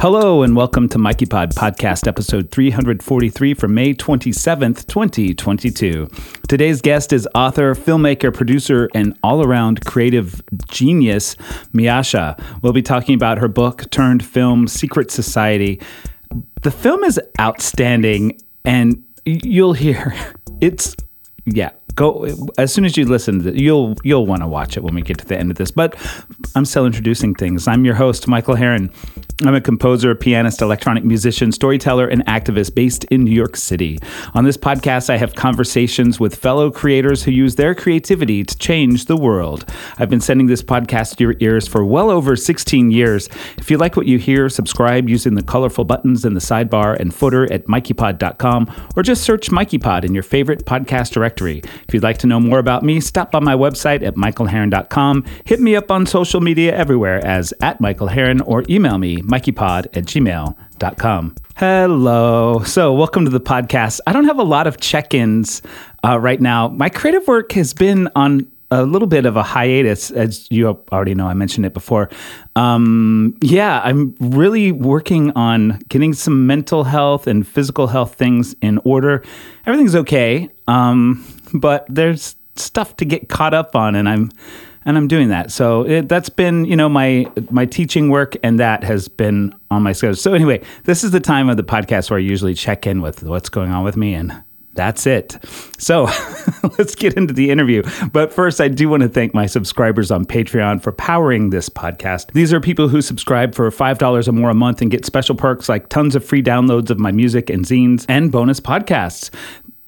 Hello and welcome to Mikey Pod Podcast episode 343 for May 27th, 2022. Today's guest is author, filmmaker, producer, and all around creative genius, Miasha. We'll be talking about her book turned film, Secret Society. The film is outstanding, and you'll hear it's, yeah, go as soon as you listen you'll you'll want to watch it when we get to the end of this but i'm still introducing things. I'm your host michael herron. I'm a composer pianist electronic musician storyteller and activist based in new york city. On this podcast i have conversations with fellow creators who use their creativity to change the world. I've been sending this podcast to your ears for well over 16 years. If you like what you hear subscribe using the colorful buttons in the sidebar and footer at mikeypod.com or just search mikeypod in your favorite podcast directory if you'd like to know more about me, stop by my website at michaelherron.com. Hit me up on social media everywhere as at Michael Herron or email me, mikeypod at gmail.com. Hello. So, welcome to the podcast. I don't have a lot of check ins uh, right now. My creative work has been on a little bit of a hiatus, as you already know. I mentioned it before. Um, yeah, I'm really working on getting some mental health and physical health things in order. Everything's okay, um, but there's stuff to get caught up on, and I'm and I'm doing that. So it, that's been, you know, my my teaching work, and that has been on my schedule. So anyway, this is the time of the podcast where I usually check in with what's going on with me and that's it. So let's get into the interview. But first, I do want to thank my subscribers on Patreon for powering this podcast. These are people who subscribe for $5 or more a month and get special perks like tons of free downloads of my music and zines and bonus podcasts.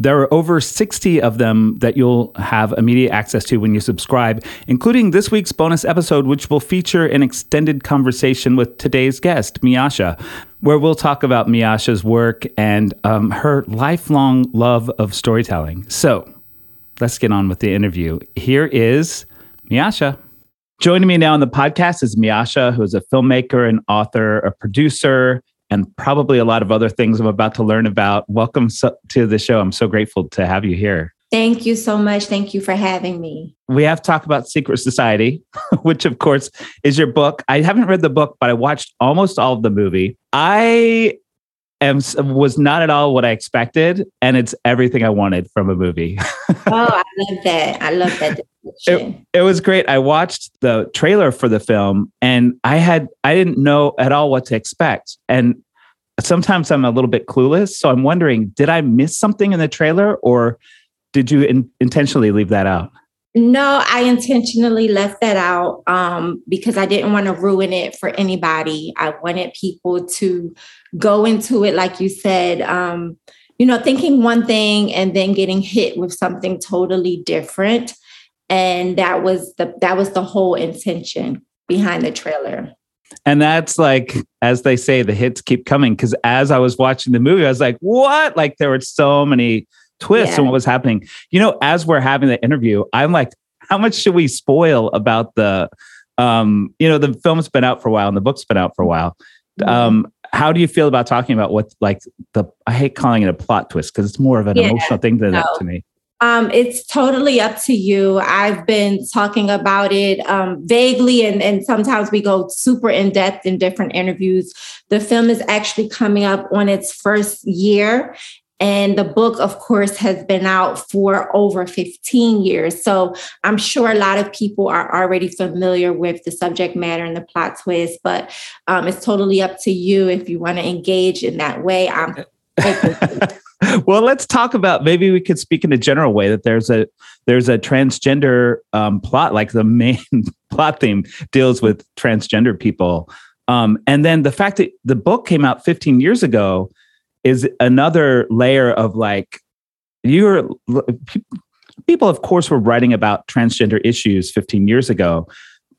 There are over 60 of them that you'll have immediate access to when you subscribe, including this week's bonus episode, which will feature an extended conversation with today's guest, Miasha, where we'll talk about Miasha's work and um, her lifelong love of storytelling. So let's get on with the interview. Here is Miasha. Joining me now on the podcast is Miasha, who is a filmmaker and author, a producer, and probably a lot of other things I'm about to learn about. Welcome to the show. I'm so grateful to have you here. Thank you so much. Thank you for having me. We have talked about Secret Society, which of course is your book. I haven't read the book, but I watched almost all of the movie. I am was not at all what I expected, and it's everything I wanted from a movie. oh, I love that. I love that. It, it was great. I watched the trailer for the film and I had I didn't know at all what to expect. And sometimes I'm a little bit clueless. So I'm wondering, did I miss something in the trailer or did you in, intentionally leave that out? No, I intentionally left that out um, because I didn't want to ruin it for anybody. I wanted people to go into it, like you said, um, you know, thinking one thing and then getting hit with something totally different. And that was the that was the whole intention behind the trailer. And that's like as they say the hits keep coming. Because as i was watching the movie i was like what? Like there were so many twists yeah. and what was happening you know as we're having the interview i'm like how much should we spoil about the um you know the film's been out for a while and the book's been out for a while mm-hmm. um how do you feel about talking about what like the i hate calling it a plot twist because it's more of an yeah, emotional thing than no. that to me um, it's totally up to you. I've been talking about it um, vaguely, and, and sometimes we go super in depth in different interviews. The film is actually coming up on its first year. And the book, of course, has been out for over 15 years. So I'm sure a lot of people are already familiar with the subject matter and the plot twist, but um, it's totally up to you if you want to engage in that way. I'm well, let's talk about maybe we could speak in a general way that there's a there's a transgender um, plot, like the main plot theme deals with transgender people, um, and then the fact that the book came out 15 years ago is another layer of like you're people, of course, were writing about transgender issues 15 years ago,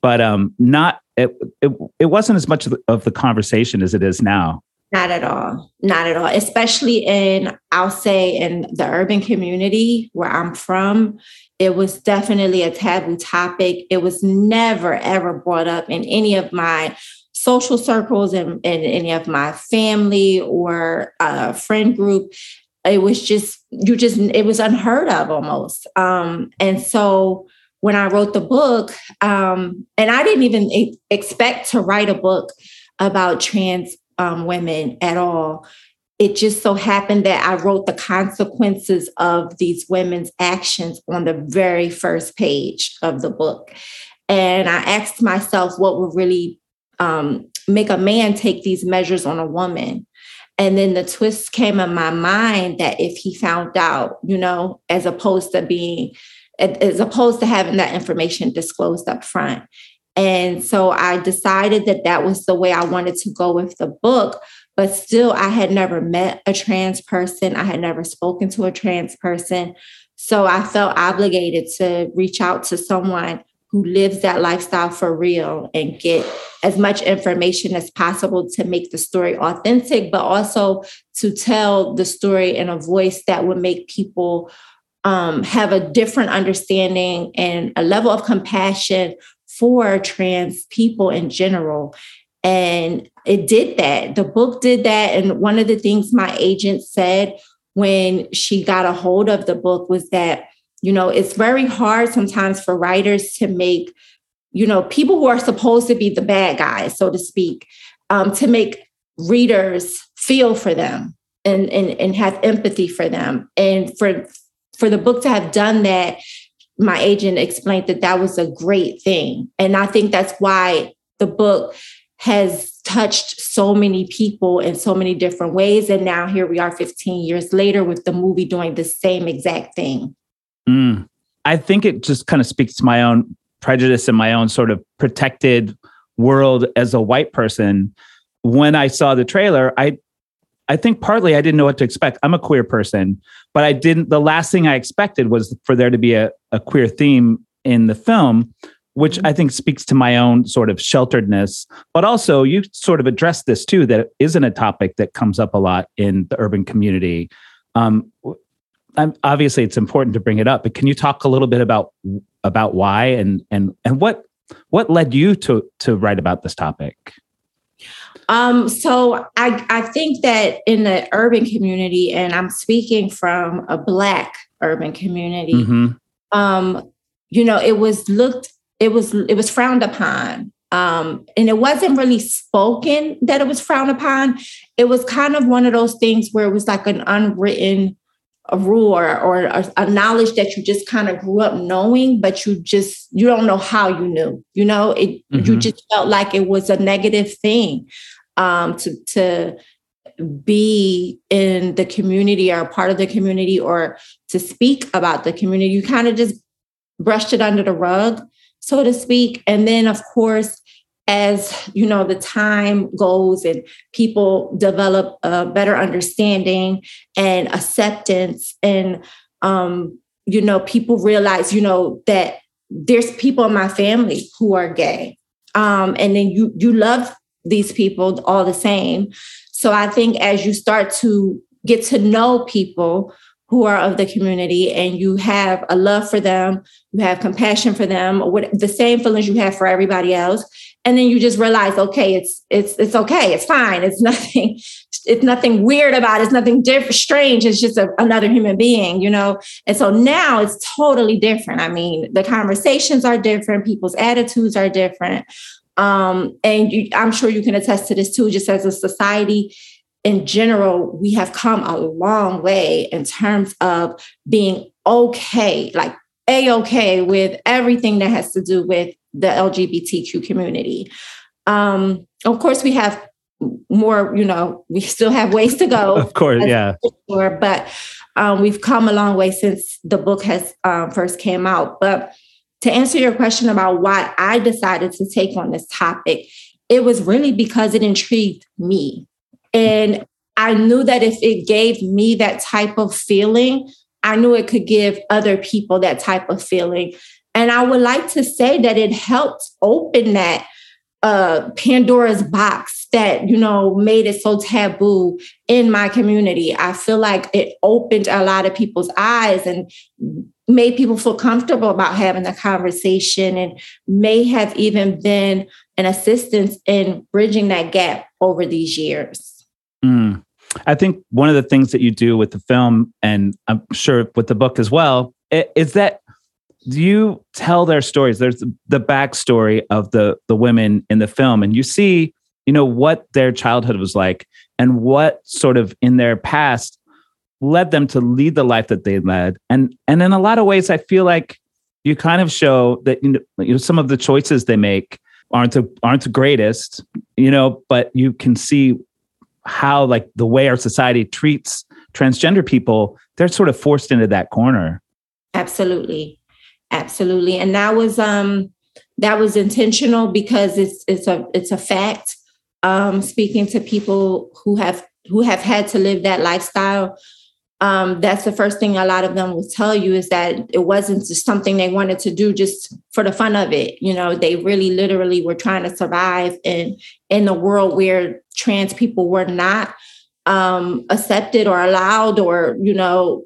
but um, not it, it, it wasn't as much of the conversation as it is now. Not at all. Not at all. Especially in, I'll say, in the urban community where I'm from, it was definitely a taboo topic. It was never, ever brought up in any of my social circles and in, any of my family or friend group. It was just, you just, it was unheard of almost. Um, and so, when I wrote the book, um, and I didn't even expect to write a book about trans um, women at all. It just so happened that I wrote the consequences of these women's actions on the very first page of the book. And I asked myself what would really um, make a man take these measures on a woman. And then the twist came in my mind that if he found out, you know, as opposed to being, as opposed to having that information disclosed up front. And so I decided that that was the way I wanted to go with the book. But still, I had never met a trans person. I had never spoken to a trans person. So I felt obligated to reach out to someone who lives that lifestyle for real and get as much information as possible to make the story authentic, but also to tell the story in a voice that would make people um, have a different understanding and a level of compassion for trans people in general. And it did that. The book did that. And one of the things my agent said when she got a hold of the book was that you know, it's very hard sometimes for writers to make, you know, people who are supposed to be the bad guys, so to speak, um, to make readers feel for them and, and and have empathy for them. And for for the book to have done that, my agent explained that that was a great thing. And I think that's why the book has touched so many people in so many different ways. And now here we are 15 years later with the movie doing the same exact thing. Mm. I think it just kind of speaks to my own prejudice and my own sort of protected world as a white person. When I saw the trailer, I I think partly I didn't know what to expect. I'm a queer person, but I didn't the last thing I expected was for there to be a, a queer theme in the film, which I think speaks to my own sort of shelteredness. But also you sort of address this too, that isn't a topic that comes up a lot in the urban community. Um, I'm, obviously it's important to bring it up, but can you talk a little bit about about why and and and what what led you to to write about this topic? Um, so I I think that in the urban community, and I'm speaking from a black urban community, mm-hmm. um, you know, it was looked it was it was frowned upon. Um, and it wasn't really spoken that it was frowned upon. It was kind of one of those things where it was like an unwritten a rule or, or a, knowledge that you just kind of grew up knowing, but you just you don't know how you knew. You know, it mm-hmm. you just felt like it was a negative thing um, to to be in the community or part of the community or to speak about the community. You kind of just brushed it under the rug, so to speak. And then, of course, as you know the time goes and people develop a better understanding and acceptance and um, you know people realize you know that there's people in my family who are gay. Um, and then you you love these people all the same. So i think as you start to get to know people who are of the community and you have a love for them, you have compassion for them, what the same feelings you have for everybody else. And then you just realize, okay, it's it's it's okay, it's fine. It's nothing, it's nothing weird about it, it's nothing different, strange. It's just a, another human being, you know. And so now it's totally different. I mean, the conversations are different, people's attitudes are different. Um, and you, I'm sure you can attest to this too, just as a society in general, we have come a long way in terms of being okay, like a okay with everything that has to do with the LGBTQ community. Um, of course, we have more, you know, we still have ways to go. of course, yeah. Sure, but um, we've come a long way since the book has um, first came out. But to answer your question about why I decided to take on this topic, it was really because it intrigued me. And I knew that if it gave me that type of feeling, I knew it could give other people that type of feeling. And I would like to say that it helped open that uh, Pandora's box that, you know, made it so taboo in my community. I feel like it opened a lot of people's eyes and made people feel comfortable about having the conversation and may have even been an assistance in bridging that gap over these years. Mm. I think one of the things that you do with the film, and I'm sure with the book as well, is that you tell their stories. There's the backstory of the the women in the film, and you see you know, what their childhood was like and what sort of in their past led them to lead the life that they led. And and in a lot of ways, I feel like you kind of show that you know, some of the choices they make aren't the, aren't the greatest, you know, but you can see how like the way our society treats transgender people, they're sort of forced into that corner. Absolutely. Absolutely. And that was um that was intentional because it's it's a it's a fact. Um speaking to people who have who have had to live that lifestyle um, that's the first thing a lot of them will tell you is that it wasn't just something they wanted to do just for the fun of it. You know, they really literally were trying to survive in in the world where trans people were not um, accepted or allowed or you know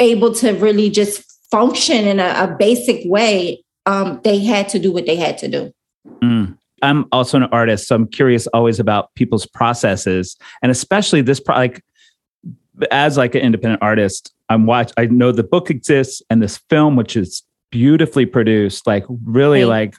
able to really just function in a, a basic way. Um, they had to do what they had to do. Mm. I'm also an artist, so I'm curious always about people's processes, and especially this. Pro- like as like an independent artist, I'm watch. I know the book exists and this film, which is beautifully produced, like really like.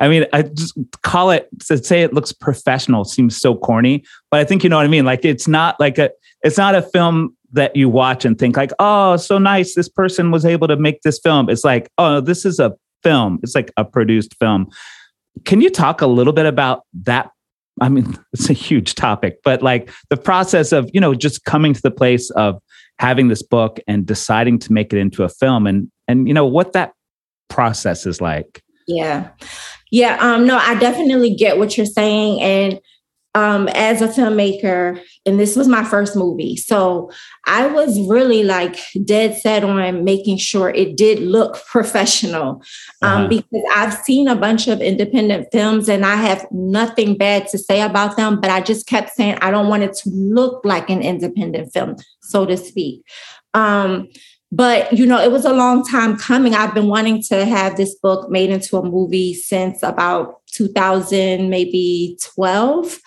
I mean, I just call it to say it looks professional seems so corny, but I think you know what I mean. Like it's not like a it's not a film that you watch and think like, oh, so nice. This person was able to make this film. It's like, oh, this is a film. It's like a produced film. Can you talk a little bit about that I mean, it's a huge topic, but like the process of, you know, just coming to the place of having this book and deciding to make it into a film and, and, you know, what that process is like. Yeah. Yeah. Um, no, I definitely get what you're saying. And um, as a filmmaker, and this was my first movie. So I was really like dead set on making sure it did look professional um, uh-huh. because I've seen a bunch of independent films and I have nothing bad to say about them, but I just kept saying I don't want it to look like an independent film, so to speak. Um, but you know, it was a long time coming. I've been wanting to have this book made into a movie since about 2000, maybe 12.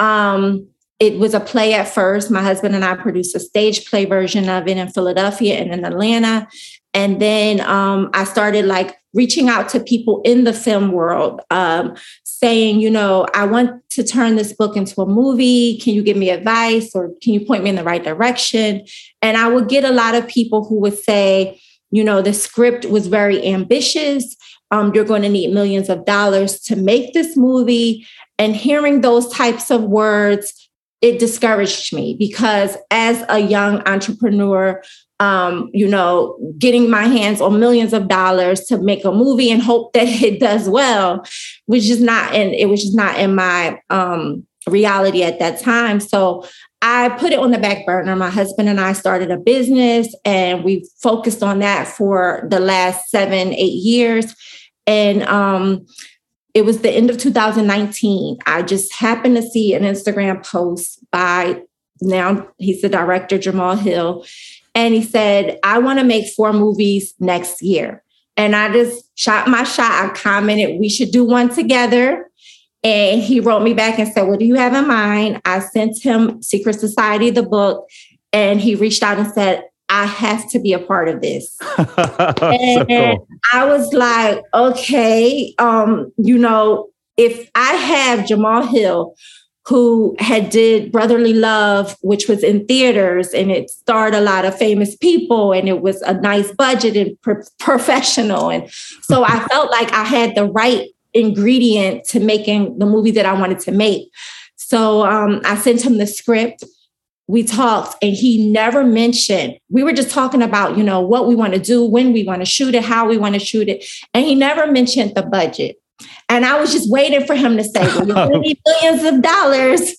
Um, it was a play at first. My husband and I produced a stage play version of it in Philadelphia and in Atlanta. And then um, I started like reaching out to people in the film world, um, saying, you know, I want to turn this book into a movie. Can you give me advice or can you point me in the right direction? And I would get a lot of people who would say, you know, the script was very ambitious. Um, you're going to need millions of dollars to make this movie. And hearing those types of words, it discouraged me because as a young entrepreneur, um, you know, getting my hands on millions of dollars to make a movie and hope that it does well was just not in it was just not in my um, reality at that time. So I put it on the back burner. My husband and I started a business and we focused on that for the last seven, eight years. And um, it was the end of 2019. I just happened to see an Instagram post by now he's the director, Jamal Hill. And he said, I want to make four movies next year. And I just shot my shot. I commented, we should do one together. And he wrote me back and said, What do you have in mind? I sent him Secret Society, the book, and he reached out and said, I have to be a part of this. and cool. I was like, okay, um, you know, if I have Jamal Hill, who had did Brotherly Love, which was in theaters and it starred a lot of famous people and it was a nice budget and pro- professional. And so I felt like I had the right ingredient to making the movie that I wanted to make. So um, I sent him the script we talked and he never mentioned we were just talking about you know what we want to do when we want to shoot it how we want to shoot it. And he never mentioned the budget. And i was just waiting for him to say well, you're going to need millions of dollars.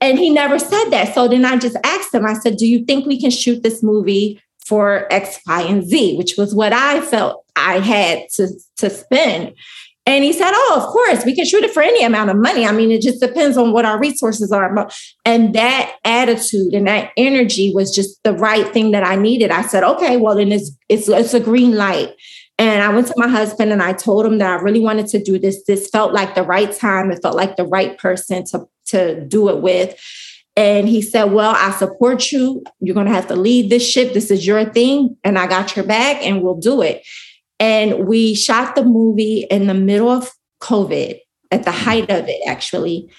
And he never said that. So then i just asked him i said do you think we can shoot this movie for x y and z? Which was what i felt i had to, to spend and he said, Oh, of course, we can shoot it for any amount of money. I mean, it just depends on what our resources are. And that attitude and that energy was just the right thing that I needed. I said, Okay, well, then it's it's it's a green light. And I went to my husband and I told him that I really wanted to do this. This felt like the right time. It felt like the right person to, to do it with. And he said, Well, I support you. You're going to have to lead this ship. This is your thing. And I got your back and we'll do it. And we shot the movie in the middle of COVID, at the height of it, actually.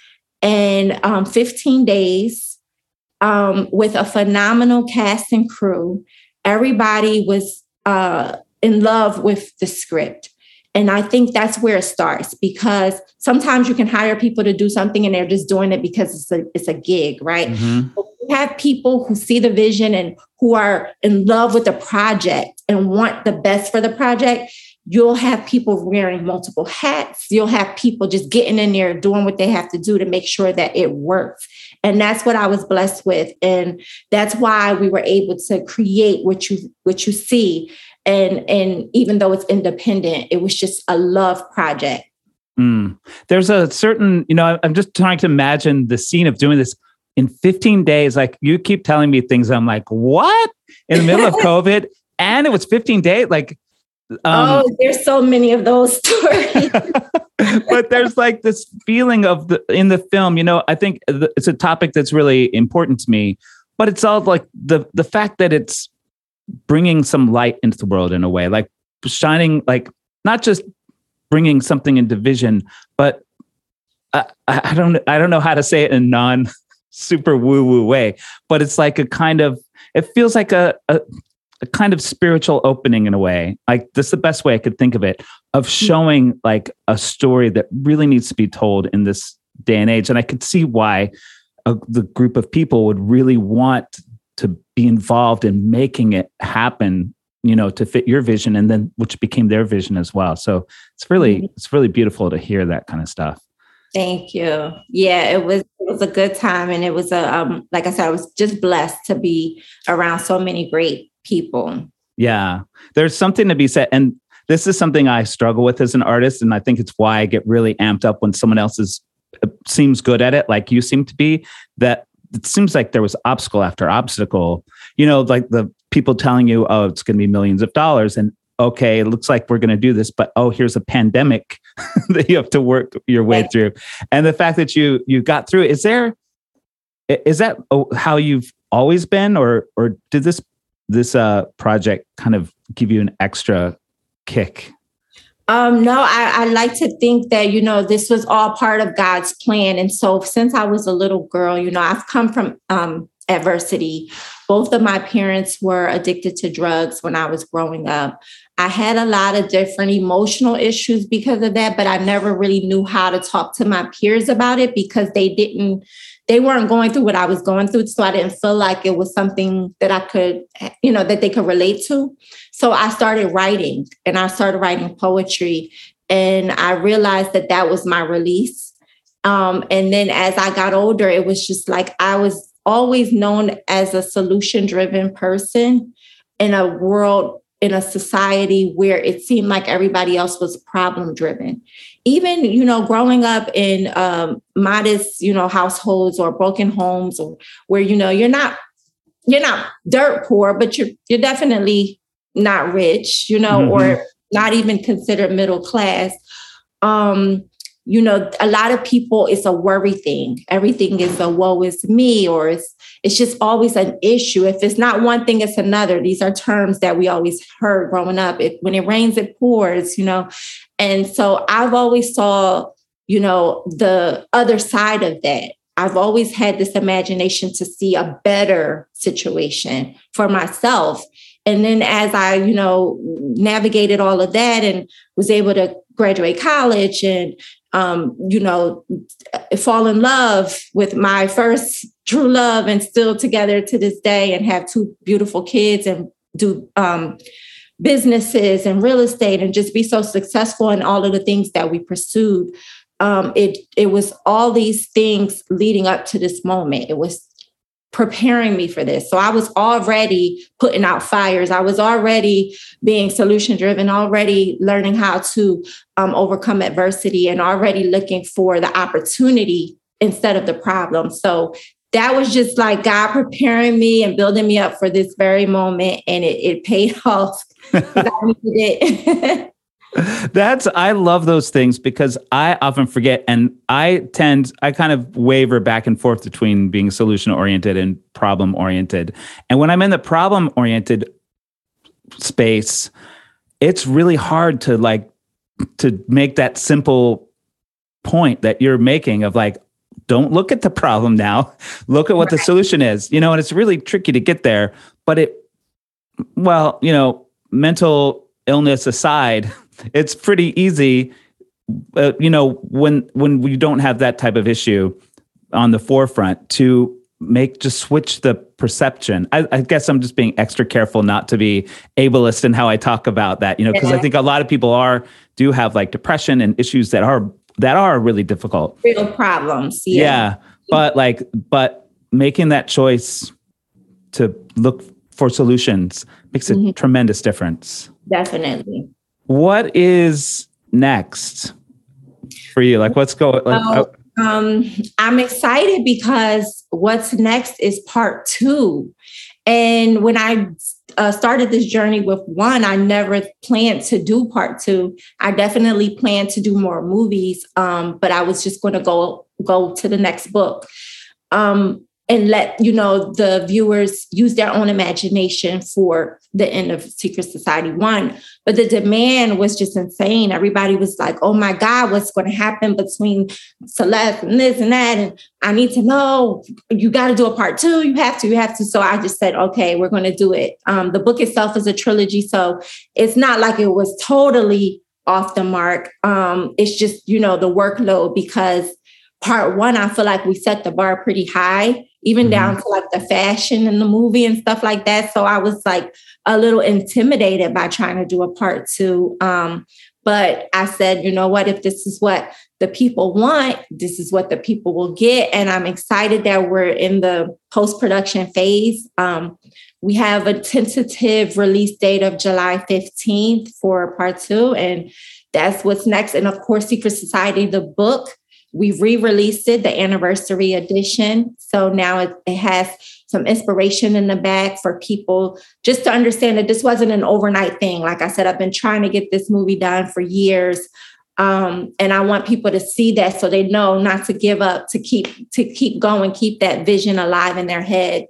and um, 15 days um, with a phenomenal cast and crew. Everybody was uh, in love with the script. And I think that's where it starts because sometimes you can hire people to do something and they're just doing it because it's a, it's a gig, right? Mm-hmm. have people who see the vision and who are in love with the project and want the best for the project. You'll have people wearing multiple hats. You'll have people just getting in there doing what they have to do to make sure that it works. And that's what I was blessed with. And that's why we were able to create what you what you see and and even though it's independent it was just a love project. Mm. there's a certain you know i'm just trying to imagine the scene of doing this in 15 days. Like you keep telling me things i'm like what? In the middle of covid and it was 15 days like um, oh there's so many of those stories. But there's like this feeling of the in the film you know i think it's a topic that's really important to me but it's all like the the fact that it's bringing some light into the world in a way, like shining, like not just bringing something into vision, but I, I don't, I don't know how to say it in non super woo woo way, but it's like a kind of, it feels like a, a, a kind of spiritual opening in a way. Like this is the best way I could think of it, of hmm. showing like a story that really needs to be told in this day and age. And I could see why a, the group of people would really want to be involved in making it happen you know to fit your vision and then which became their vision as well. So it's really mm-hmm. it's really beautiful to hear that kind of stuff. Thank you. Yeah it was it was a good time and it was a um like i said i was just blessed to be around so many great people. Yeah. There's something to be said and this is something i struggle with as an artist and i think it's why i get really amped up when someone else is uh, seems good at it like you seem to be that it seems like there was obstacle after obstacle. You know, like the people telling you, oh, it's going to be millions of dollars. And okay, it looks like we're going to do this, but oh, here's a pandemic that you have to work your way through. And the fact that you you got through, is there is that how you've always been or or did this this uh project kind of give you an extra kick um, no, I, I, like to think that, you know, this was all part of God's plan. And so since I was a little girl, you know, I've come from um, adversity. Both of my parents were addicted to drugs when I was growing up. I had a lot of different emotional issues because of that, but I never really knew how to talk to my peers about it because they didn't they weren't going through what I was going through. So I didn't feel like it was something that I could, you know, that they could relate to. So I started writing and I started writing poetry. And I realized that that was my release. Um, and then as I got older, it was just like I was always known as a solution driven person in a world in a society where it seemed like everybody else was problem driven even you know growing up in um, modest you know households or broken homes or where you know you're not you're not dirt poor but you're you're definitely not rich you know mm-hmm. or not even considered middle class um you know a lot of people it's a worry thing everything is a woe is me or it's it's just always an issue. If it's not one thing, it's another. These are terms that we always heard growing up. It, when it rains, it pours, you know. And so I've always saw, you know, the other side of that. I've always had this imagination to see a better situation for myself. And then as I, you know, navigated all of that and was able to graduate college and um, you know, fall in love with my first true love and still together to this day and have two beautiful kids and do um, businesses and real estate and just be so successful in all of the things that we pursued. Um, it it was all these things leading up to this moment. It was preparing me for this. So I was already putting out fires. I was already being solution driven, already learning how to um, overcome adversity, and already looking for the opportunity instead of the problem. So that was just like God preparing me and building me up for this very moment, and it, it paid off. I needed it. That's I love those things because I often forget and I tend I kind of waver back and forth between being solution oriented and problem oriented. And when I'm in the problem oriented space, it's really hard to like to make that simple point that you're making of like don't look at the problem now. Look at what right. the solution is. You know, and it's really tricky to get there, but it well, you know, mental illness aside, it's pretty easy uh, you know, when when we don't have that type of issue on the forefront to make just switch the perception. I, I, guess I'm just being extra careful not to be ableist in how I talk about that, you know, because yeah. I think a lot of people are do have like depression and issues that are that are really difficult. Real problems. Yeah. yeah. But like but making that choice to look for solutions makes a mm-hmm. tremendous difference. Definitely. What is next for you? Like what's going like, oh, um, I'm excited because what's next is part two. And when I uh, started this journey with one, I never planned to do part two. I definitely planned to do more movies, um, but I was just going to go go to the next book. Um, and let you know the viewers use their own imagination for the end of secret society one. But the demand was just insane. Everybody was like oh my god what's going to happen between celeste and this and that? And i need to know. You got to do a part two. You have to you have to. So i just said okay we're going to do it. Um, the book itself is a trilogy so it's not like it was totally off the mark. Um, it's just you know the workload because part one i feel like we set the bar pretty high even mm-hmm. down to like the fashion in the movie and stuff like that. So I was like a little intimidated by trying to do a part two. Um, but I said, you know what, if this is what the people want, this is what the people will get. And I'm excited that we're in the post production phase. Um, we have a tentative release date of July 15th for part two, and that's what's next. And of course, Secret Society, the book, we re-released it, the anniversary edition. So now it, it, has some inspiration in the back for people just to understand that this wasn't an overnight thing. Like I said, I've been trying to get this movie done for years. Um, and I want people to see that so they know not to give up, to keep to keep going, keep that vision alive in their head.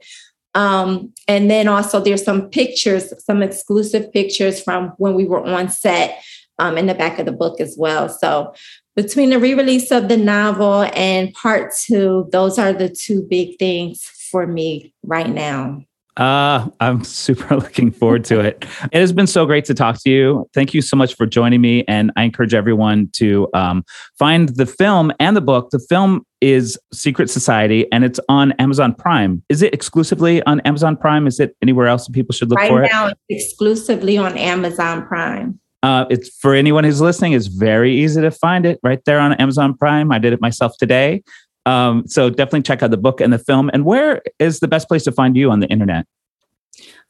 Um, and then also there's some pictures, some exclusive pictures from when we were on set um, in the back of the book as well. So between the re-release of the novel and part two, those are the two big things for me right now. Uh, I'm super looking forward to it. It has been so great to talk to you. Thank you so much for joining me. And I encourage everyone to um, find the film and the book. The film is Secret Society and it's on Amazon Prime. Is it exclusively on Amazon Prime? Is it anywhere else that people should look right for it? Right now, it's exclusively on Amazon Prime. Uh, it's for anyone who's listening. It's very easy to find it right there on Amazon Prime. I did it myself today. Um, so definitely check out the book and the film. And where is the best place to find you on the internet?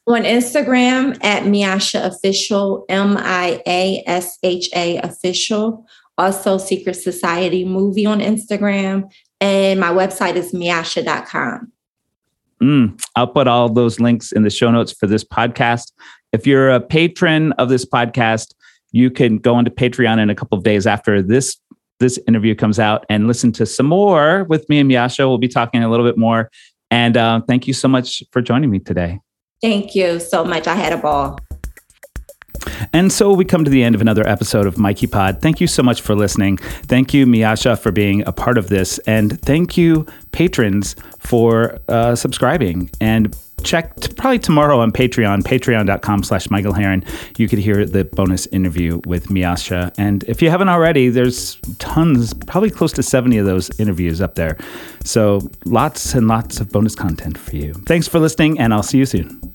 On Instagram at Miasha Official, M I A S H A Official. Also, Secret Society Movie on Instagram. And my website is miasha.com. Mm, I'll put all those links in the show notes for this podcast. If you're a patron of this podcast, you can go onto Patreon in a couple of days after this this interview comes out and listen to some more with me and Miasha. We'll be talking a little bit more. And uh, thank you so much for joining me today. Thank you so much. I had a ball. And so we come to the end of another episode of Mikey Pod. Thank you so much for listening. Thank you, Miasha, for being a part of this. And thank you, patrons, for uh, subscribing and check t- probably tomorrow on Patreon, patreon.com slash Michael Herron. You could hear the bonus interview with Miasha. And if you haven't already, there's tons, probably close to 70 of those interviews up there. So lots and lots of bonus content for you. Thanks for listening, and I'll see you soon.